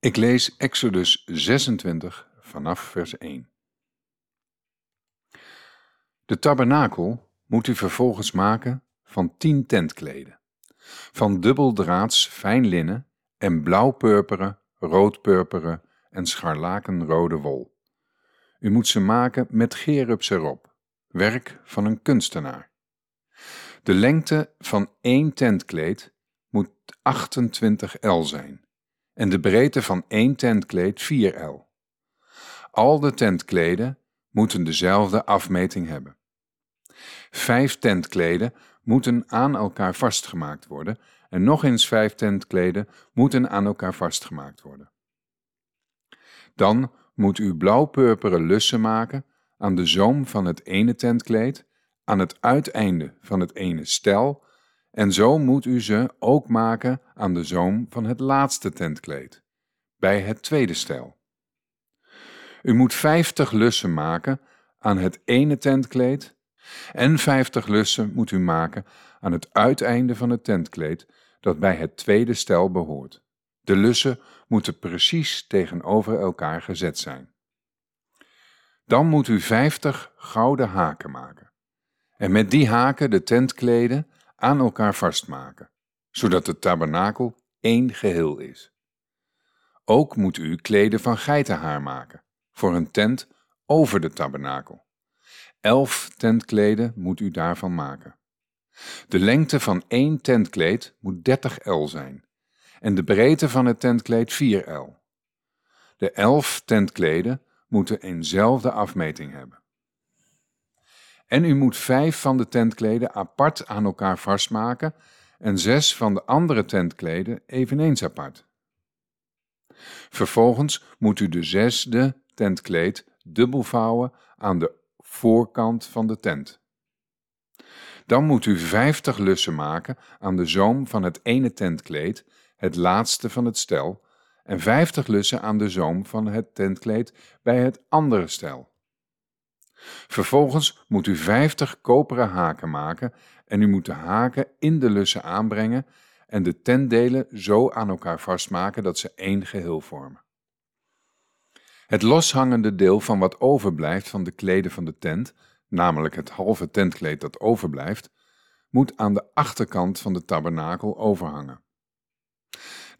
Ik lees Exodus 26 vanaf vers 1. De tabernakel moet u vervolgens maken van tien tentkleden, van dubbeldraads fijn linnen en blauw-purperen, rood-purperen en scharlakenrode wol. U moet ze maken met gerubs erop, werk van een kunstenaar. De lengte van één tentkleed moet 28 L zijn en de breedte van één tentkleed 4 L. Al de tentkleden moeten dezelfde afmeting hebben. Vijf tentkleden moeten aan elkaar vastgemaakt worden en nog eens vijf tentkleden moeten aan elkaar vastgemaakt worden. Dan moet u blauw-purperen lussen maken aan de zoom van het ene tentkleed, aan het uiteinde van het ene stel, en zo moet u ze ook maken aan de zoom van het laatste tentkleed, bij het tweede stel. U moet vijftig lussen maken aan het ene tentkleed, en vijftig lussen moet u maken aan het uiteinde van het tentkleed dat bij het tweede stel behoort. De lussen moeten precies tegenover elkaar gezet zijn. Dan moet u vijftig gouden haken maken. En met die haken de tentkleden aan elkaar vastmaken, zodat de tabernakel één geheel is. Ook moet u kleden van geitenhaar maken, voor een tent over de tabernakel. Elf tentkleden moet u daarvan maken. De lengte van één tentkleed moet 30 L zijn en de breedte van het tentkleed 4 L. De elf tentkleden moeten eenzelfde afmeting hebben. En u moet vijf van de tentkleden apart aan elkaar vastmaken en zes van de andere tentkleden eveneens apart. Vervolgens moet u de zesde tentkleed dubbel vouwen aan de voorkant van de tent. Dan moet u vijftig lussen maken aan de zoom van het ene tentkleed, het laatste van het stel, en vijftig lussen aan de zoom van het tentkleed bij het andere stel. Vervolgens moet u vijftig koperen haken maken en u moet de haken in de lussen aanbrengen en de tentdelen zo aan elkaar vastmaken dat ze één geheel vormen. Het loshangende deel van wat overblijft van de kleden van de tent, namelijk het halve tentkleed dat overblijft, moet aan de achterkant van de tabernakel overhangen.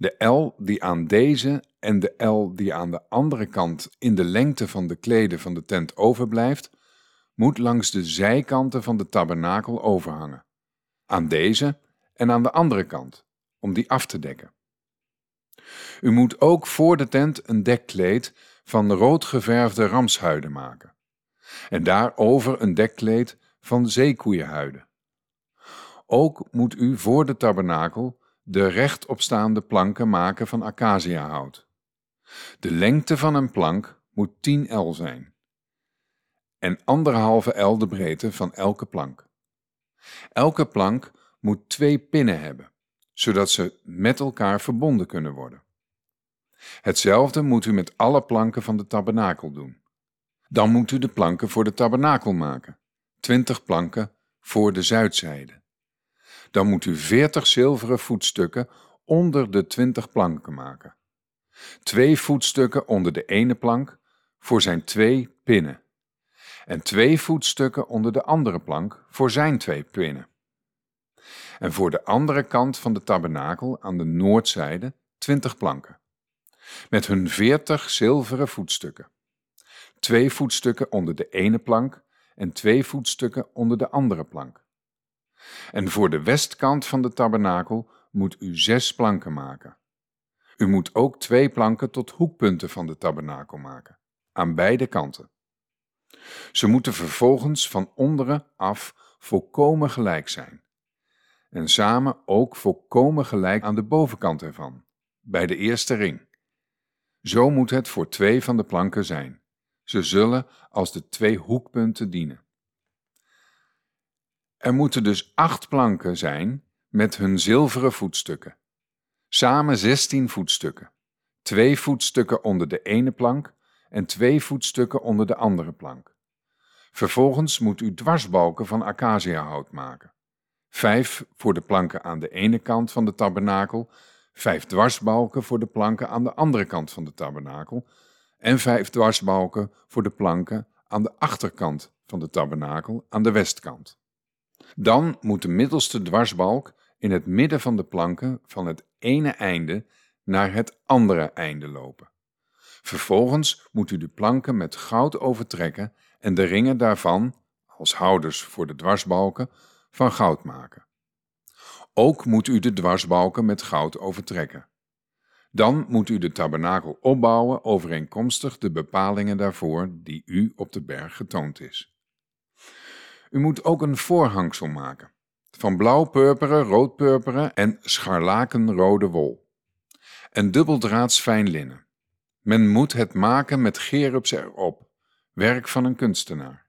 De L die aan deze en de L die aan de andere kant in de lengte van de kleden van de tent overblijft, moet langs de zijkanten van de tabernakel overhangen. Aan deze en aan de andere kant, om die af te dekken. U moet ook voor de tent een dekkleed van rood geverfde ramshuiden maken, en daarover een dekkleed van zeekoeienhuiden. Ook moet u voor de tabernakel de rechtopstaande planken maken van acaciahout. De lengte van een plank moet 10 L zijn en anderhalve L de breedte van elke plank. Elke plank moet twee pinnen hebben, zodat ze met elkaar verbonden kunnen worden. Hetzelfde moet u met alle planken van de tabernakel doen. Dan moet u de planken voor de tabernakel maken, twintig planken voor de zuidzijde. Dan moet u veertig zilveren voetstukken onder de twintig planken maken. Twee voetstukken onder de ene plank voor zijn twee pinnen. En twee voetstukken onder de andere plank voor zijn twee pinnen. En voor de andere kant van de tabernakel aan de noordzijde twintig planken met hun veertig zilveren voetstukken. Twee voetstukken onder de ene plank en twee voetstukken onder de andere plank. En voor de westkant van de tabernakel moet u zes planken maken. U moet ook twee planken tot hoekpunten van de tabernakel maken, aan beide kanten. Ze moeten vervolgens van onderen af volkomen gelijk zijn, en samen ook volkomen gelijk aan de bovenkant ervan, bij de eerste ring. Zo moet het voor twee van de planken zijn. Ze zullen als de twee hoekpunten dienen. Er moeten dus acht planken zijn met hun zilveren voetstukken. Samen zestien voetstukken. Twee voetstukken onder de ene plank en twee voetstukken onder de andere plank. Vervolgens moet u dwarsbalken van acaciahout maken. Vijf voor de planken aan de ene kant van de tabernakel, vijf dwarsbalken voor de planken aan de andere kant van de tabernakel en vijf dwarsbalken voor de planken aan de achterkant van de tabernakel aan de westkant. Dan moet de middelste dwarsbalk in het midden van de planken van het ene einde naar het andere einde lopen. Vervolgens moet u de planken met goud overtrekken en de ringen daarvan, als houders voor de dwarsbalken, van goud maken. Ook moet u de dwarsbalken met goud overtrekken. Dan moet u de tabernakel opbouwen overeenkomstig de bepalingen daarvoor die u op de berg getoond is. U moet ook een voorhangsel maken van blauw-purperen, rood-purperen en scharlakenrode wol en dubbeldraads fijn linnen. Men moet het maken met gerubs erop, werk van een kunstenaar.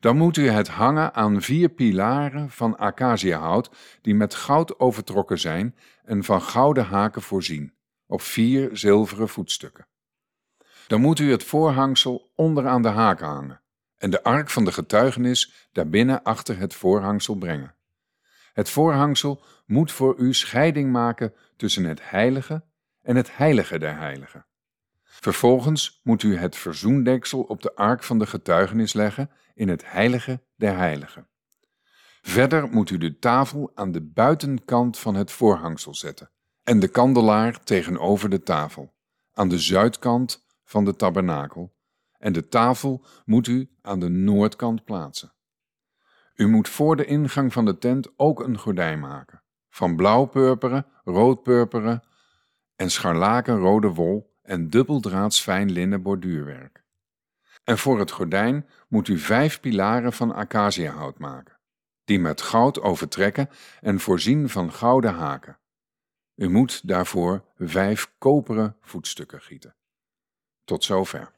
Dan moet u het hangen aan vier pilaren van acaciahout die met goud overtrokken zijn en van gouden haken voorzien, op vier zilveren voetstukken. Dan moet u het voorhangsel onderaan de haken hangen en de ark van de getuigenis daarbinnen achter het voorhangsel brengen. Het voorhangsel moet voor u scheiding maken tussen het heilige en het heilige der heiligen. Vervolgens moet u het verzoendeksel op de ark van de getuigenis leggen in het heilige der heiligen. Verder moet u de tafel aan de buitenkant van het voorhangsel zetten en de kandelaar tegenover de tafel, aan de zuidkant van de tabernakel, en de tafel moet u aan de noordkant plaatsen. U moet voor de ingang van de tent ook een gordijn maken, van blauw-purperen, rood-purperen en scharlakenrode wol en dubbeldraads fijn linnen borduurwerk. En voor het gordijn moet u vijf pilaren van acaciahout maken, die met goud overtrekken en voorzien van gouden haken. U moet daarvoor vijf koperen voetstukken gieten. Tot zover.